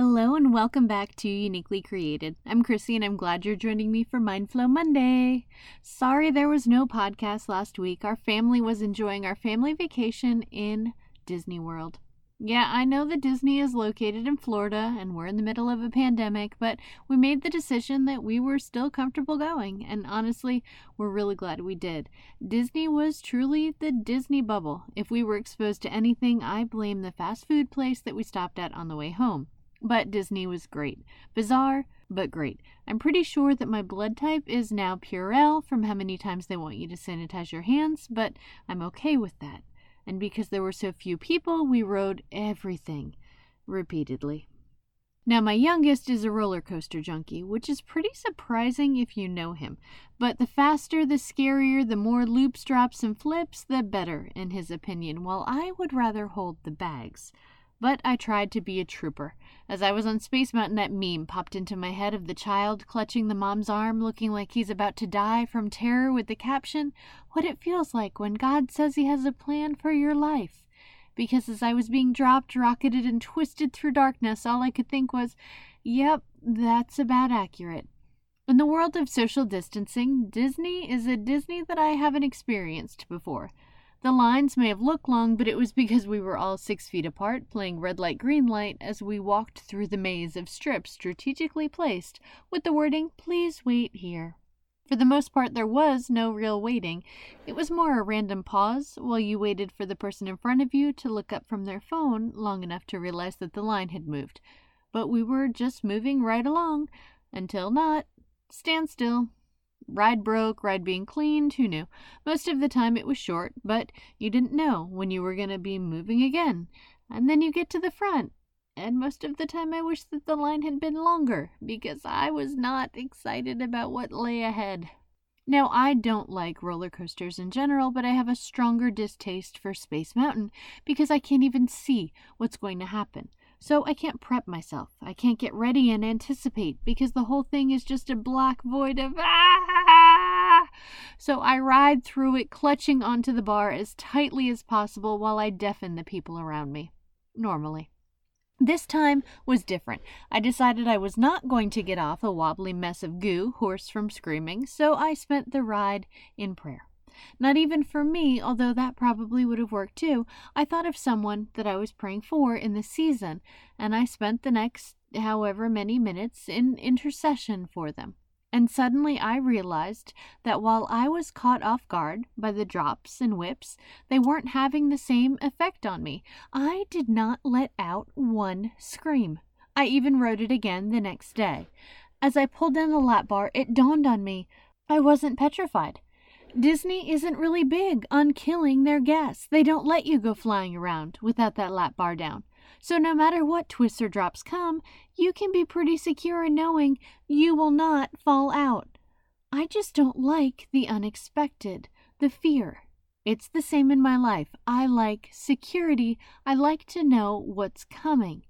Hello and welcome back to Uniquely Created. I'm Chrissy and I'm glad you're joining me for Mindflow Monday. Sorry there was no podcast last week. Our family was enjoying our family vacation in Disney World. Yeah, I know that Disney is located in Florida and we're in the middle of a pandemic, but we made the decision that we were still comfortable going, and honestly, we're really glad we did. Disney was truly the Disney bubble. If we were exposed to anything, I blame the fast food place that we stopped at on the way home. But Disney was great. Bizarre, but great. I'm pretty sure that my blood type is now Purell from how many times they want you to sanitize your hands, but I'm okay with that and because there were so few people, we rode everything repeatedly. Now, my youngest is a roller coaster junkie, which is pretty surprising if you know him. But the faster, the scarier, the more loops, drops, and flips, the better, in his opinion, while I would rather hold the bags. But I tried to be a trooper. As I was on Space Mountain, that meme popped into my head of the child clutching the mom's arm, looking like he's about to die from terror, with the caption, What it feels like when God says He has a plan for your life. Because as I was being dropped, rocketed, and twisted through darkness, all I could think was, Yep, that's about accurate. In the world of social distancing, Disney is a Disney that I haven't experienced before. The lines may have looked long, but it was because we were all six feet apart, playing red light, green light, as we walked through the maze of strips strategically placed with the wording, Please wait here. For the most part, there was no real waiting. It was more a random pause while you waited for the person in front of you to look up from their phone long enough to realize that the line had moved. But we were just moving right along until not. Stand still. Ride broke, ride being cleaned, who knew? Most of the time it was short, but you didn't know when you were going to be moving again. And then you get to the front. And most of the time I wish that the line had been longer, because I was not excited about what lay ahead. Now, I don't like roller coasters in general, but I have a stronger distaste for Space Mountain because I can't even see what's going to happen. So I can't prep myself. I can't get ready and anticipate because the whole thing is just a black void of ah. So I ride through it, clutching onto the bar as tightly as possible while I deafen the people around me. Normally. This time was different. I decided I was not going to get off a wobbly mess of goo, hoarse from screaming, so I spent the ride in prayer. Not even for me, although that probably would have worked too. I thought of someone that I was praying for in the season, and I spent the next however many minutes in intercession for them. And suddenly I realized that while I was caught off guard by the drops and whips, they weren't having the same effect on me. I did not let out one scream. I even wrote it again the next day. As I pulled down the lap bar, it dawned on me I wasn't petrified. Disney isn't really big on killing their guests. They don't let you go flying around without that lap bar down. So no matter what twists or drops come, you can be pretty secure in knowing you will not fall out. I just don't like the unexpected, the fear. It's the same in my life. I like security. I like to know what's coming.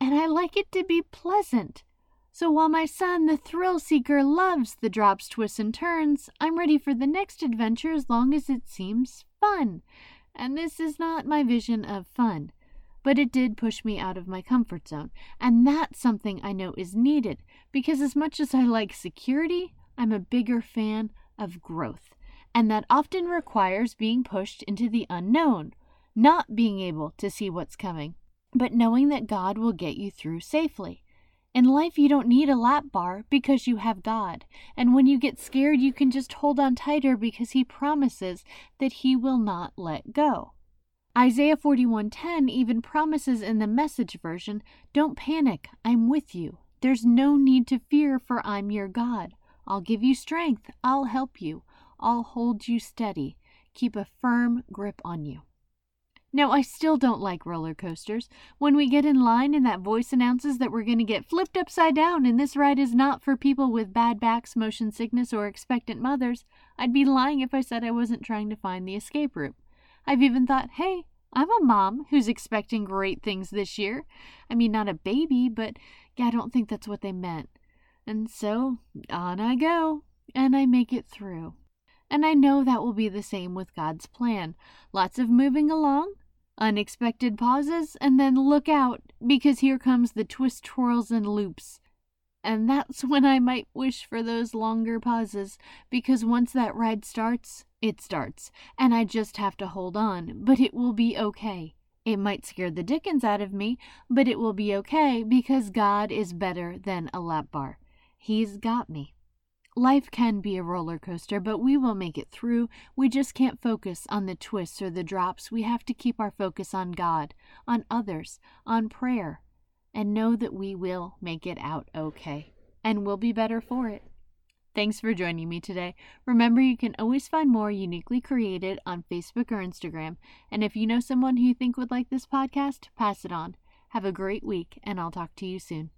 And I like it to be pleasant. So while my son, the thrill seeker, loves the drops, twists, and turns, I'm ready for the next adventure as long as it seems fun. And this is not my vision of fun. But it did push me out of my comfort zone. And that's something I know is needed because, as much as I like security, I'm a bigger fan of growth. And that often requires being pushed into the unknown, not being able to see what's coming, but knowing that God will get you through safely. In life, you don't need a lap bar because you have God. And when you get scared, you can just hold on tighter because He promises that He will not let go. Isaiah 41:10 even promises in the message version, "Don't panic, I'm with you. There's no need to fear for I'm your God. I'll give you strength, I'll help you. I'll hold you steady. Keep a firm grip on you." Now, I still don't like roller coasters. When we get in line and that voice announces that we're going to get flipped upside down and this ride is not for people with bad backs, motion sickness, or expectant mothers, I'd be lying if I said I wasn't trying to find the escape route. I've even thought, hey, I'm a mom who's expecting great things this year. I mean, not a baby, but yeah, I don't think that's what they meant. And so on I go, and I make it through. And I know that will be the same with God's plan. Lots of moving along, unexpected pauses, and then look out because here comes the twist, twirls, and loops. And that's when I might wish for those longer pauses, because once that ride starts, it starts, and I just have to hold on, but it will be okay. It might scare the dickens out of me, but it will be okay because God is better than a lap bar. He's got me. Life can be a roller coaster, but we will make it through. We just can't focus on the twists or the drops. We have to keep our focus on God, on others, on prayer, and know that we will make it out okay. And we'll be better for it. Thanks for joining me today. Remember, you can always find more uniquely created on Facebook or Instagram. And if you know someone who you think would like this podcast, pass it on. Have a great week, and I'll talk to you soon.